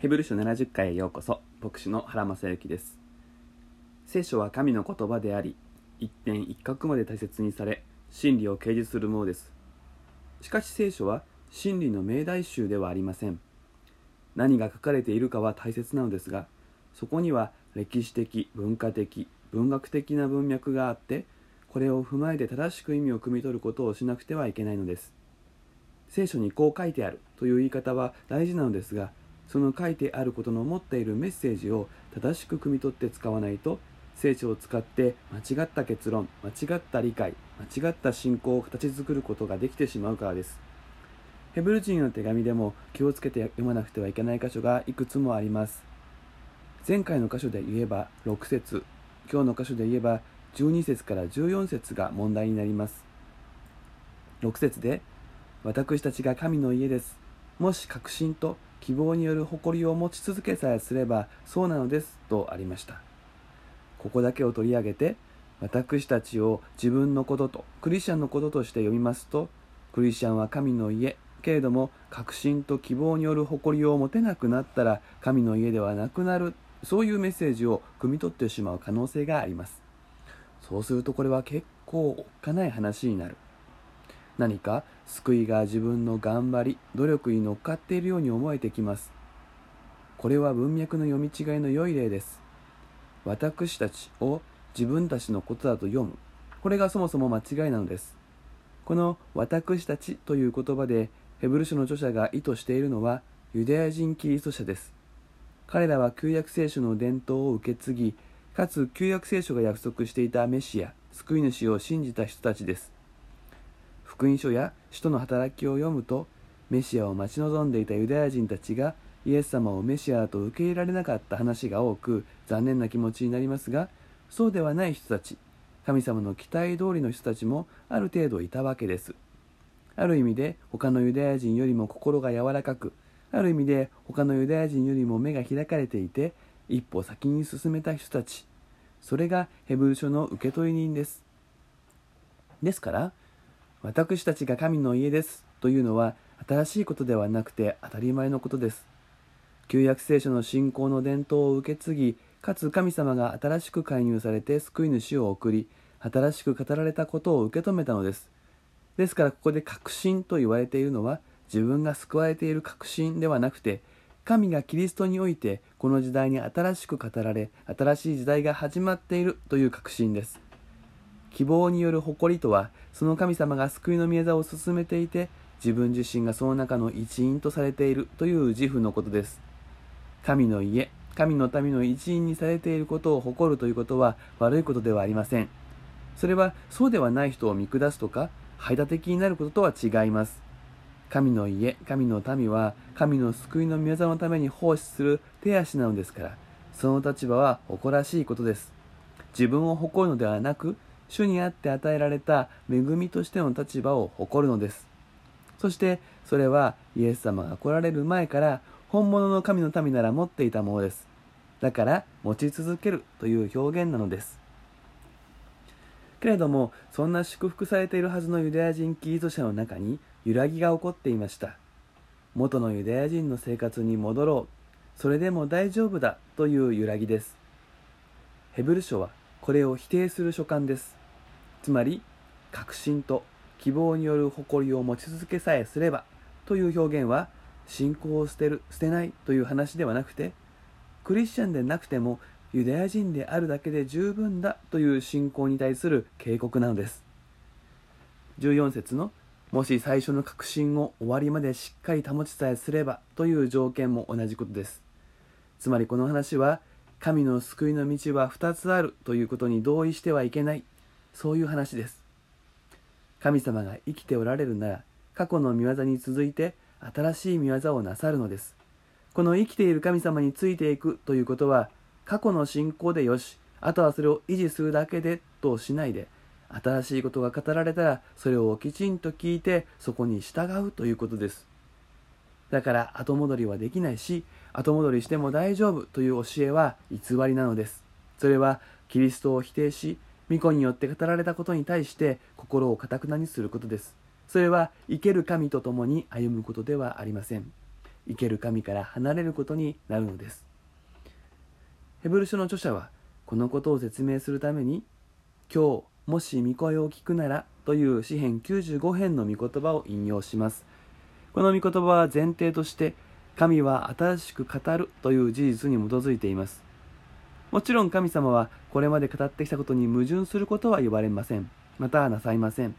ヘブル書70回へようこそ牧師の原正幸です。聖書は神の言葉であり一点一角まで大切にされ真理を掲示するものです。しかし聖書は真理の命題集ではありません。何が書かれているかは大切なのですがそこには歴史的文化的文学的な文脈があってこれを踏まえて正しく意味を汲み取ることをしなくてはいけないのです。聖書にこう書いてあるという言い方は大事なのですがその書いてあることの持っているメッセージを正しく汲み取って使わないと聖書を使って間違った結論間違った理解間違った信仰を形作ることができてしまうからです。ヘブル人の手紙でも気をつけて読まなくてはいけない箇所がいくつもあります。前回の箇所で言えば6節今日の箇所で言えば12節から14節が問題になります。6節で私たちが神の家です。もし確信と希望による誇りを持ち続けさえすればそうなのですとありました。ここだけを取り上げて私たちを自分のこととクリスチャンのこととして読みますとクリスチャンは神の家けれども確信と希望による誇りを持てなくなったら神の家ではなくなるそういうメッセージを汲み取ってしまう可能性がありますそうするとこれは結構おっかない話になる何か救いが自分の頑張り努力に乗っかっているように思えてきます。これは文脈の読み違いの良い例です。私たちを自分たちのことだと読む。これがそもそも間違いなのです。この私たちという言葉でヘブル書の著者が意図しているのはユダヤ人キリスト者です。彼らは旧約聖書の伝統を受け継ぎかつ旧約聖書が約束していたメシア救い主を信じた人たちです。福音書や使徒の働きを読むとメシアを待ち望んでいたユダヤ人たちがイエス様をメシアと受け入れられなかった話が多く残念な気持ちになりますがそうではない人たち神様の期待通りの人たちもある程度いたわけです。ある意味で他のユダヤ人よりも心が柔らかくある意味で他のユダヤ人よりも目が開かれていて一歩先に進めた人たち。それがヘブル書の受け取り人です。ですから私たちが神の家ですというのは新しいことではなくて当たり前のことです。旧約聖書の信仰の伝統を受け継ぎ、かつ神様が新しく介入されて救い主を送り、新しく語られたことを受け止めたのです。ですからここで確信と言われているのは、自分が救われている確信ではなくて、神がキリストにおいてこの時代に新しく語られ、新しい時代が始まっているという確信です。希望による誇りとはその神様が救いの御業を進めていて自分自身がその中の一員とされているという自負のことです。神の家神の民の一員にされていることを誇るということは悪いことではありません。それはそうではない人を見下すとか排他的になることとは違います。神の家神の民は神の救いの御業のために奉仕する手足なのですからその立場は誇らしいことです。自分を誇るのではなく主にあって与えられた恵みとしての立場を誇るのです。そしてそれはイエス様が来られる前から本物の神の民なら持っていたものです。だから持ち続けるという表現なのです。けれどもそんな祝福されているはずのユダヤ人キリスト者の中に揺らぎが起こっていました。元のユダヤ人の生活に戻ろう。それでも大丈夫だという揺らぎです。ヘブル書はこれを否定する書簡です。つまり確信と希望による誇りを持ち続けさえすればという表現は信仰を捨てる捨てないという話ではなくてクリスチャンでなくてもユダヤ人であるだけで十分だという信仰に対する警告なのです。14節のもし最初の確信を終わりまでしっかり保ちさえすればという条件も同じことです。つまりこの話は神の救いの道は2つあるということに同意してはいけない。そういう話です。神様が生きておられるなら過去の御業に続いて新しい御業をなさるのです。この生きている神様についていくということは過去の信仰でよしあとはそれを維持するだけでとしないで新しいことが語られたらそれをきちんと聞いてそこに従うということです。だから後戻りはできないし後戻りしても大丈夫という教えは偽りなのです。それはキリストを否定し巫女によって語られたことに対して心をかたくなにすることです。それは生ける神と共に歩むことではありません。生ける神から離れることになるのです。ヘブル書の著者はこのことを説明するために今日もし御声を聞くならという詩編95編の御言葉を引用します。この御言葉は前提として神は新しく語るという事実に基づいています。もちろん神様はこれまで語ってきたことに矛盾することは言われません。またなさいません。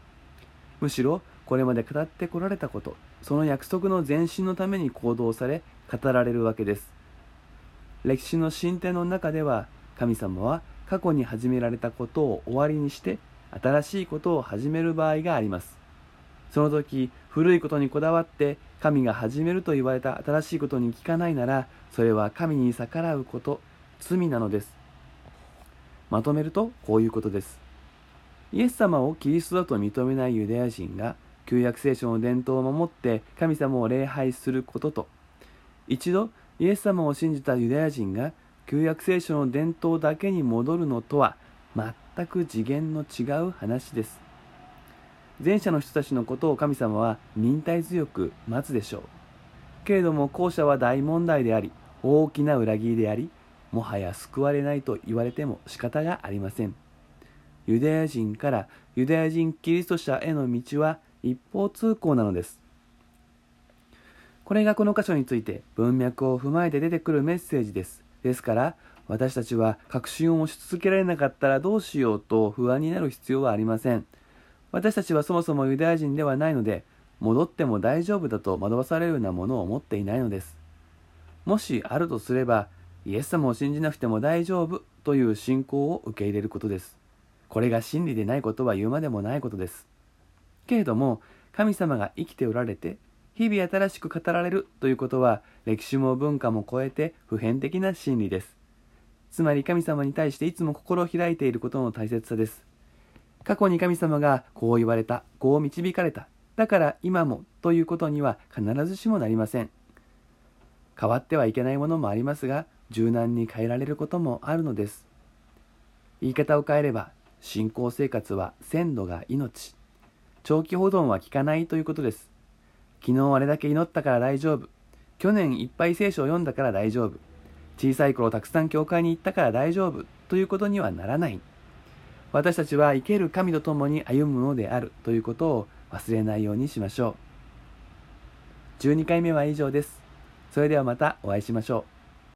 むしろこれまで語ってこられたことその約束の前進のために行動され語られるわけです。歴史の進展の中では神様は過去に始められたことを終わりにして新しいことを始める場合があります。その時古いことにこだわって神が始めると言われた新しいことに聞かないならそれは神に逆らうこと罪なのです。まとめるとこういうことです。イエス様をキリストだと認めないユダヤ人が旧約聖書の伝統を守って神様を礼拝することと一度イエス様を信じたユダヤ人が旧約聖書の伝統だけに戻るのとは全く次元の違う話です。前者の人たちのことを神様は忍耐強く待つでしょう。けれども後者は大問題であり大きな裏切りでありもはや救われないと言われても仕方がありません。ユダヤ人からユダヤ人キリスト者への道は一方通行なのです。これがこの箇所について文脈を踏まえて出てくるメッセージです。ですから私たちは確信を持ち続けられなかったらどうしようと不安になる必要はありません。私たちはそもそもユダヤ人ではないので戻っても大丈夫だと惑わされるようなものを持っていないのです。もしあるとすればイエス様を信じなくても大丈夫という信仰を受け入れることです。これが真理でないことは言うまでもないことです。けれども神様が生きておられて日々新しく語られるということは歴史も文化も超えて普遍的な真理です。つまり神様に対していつも心を開いていることの大切さです。過去に神様がこう言われたこう導かれた。だから今もということには必ずしもなりません。変わってはいけないものもありますが柔軟に変えられることもあるのです。言い方を変えれば信仰生活は鮮度が命。長期保存は効かないということです。昨日あれだけ祈ったから大丈夫。去年いっぱい聖書を読んだから大丈夫。小さい頃たくさん教会に行ったから大丈夫。ということにはならない。私たちは生ける神と共に歩むのである。ということを忘れないようにしましょう。12回目は以上です。それではまたお会いしましょう。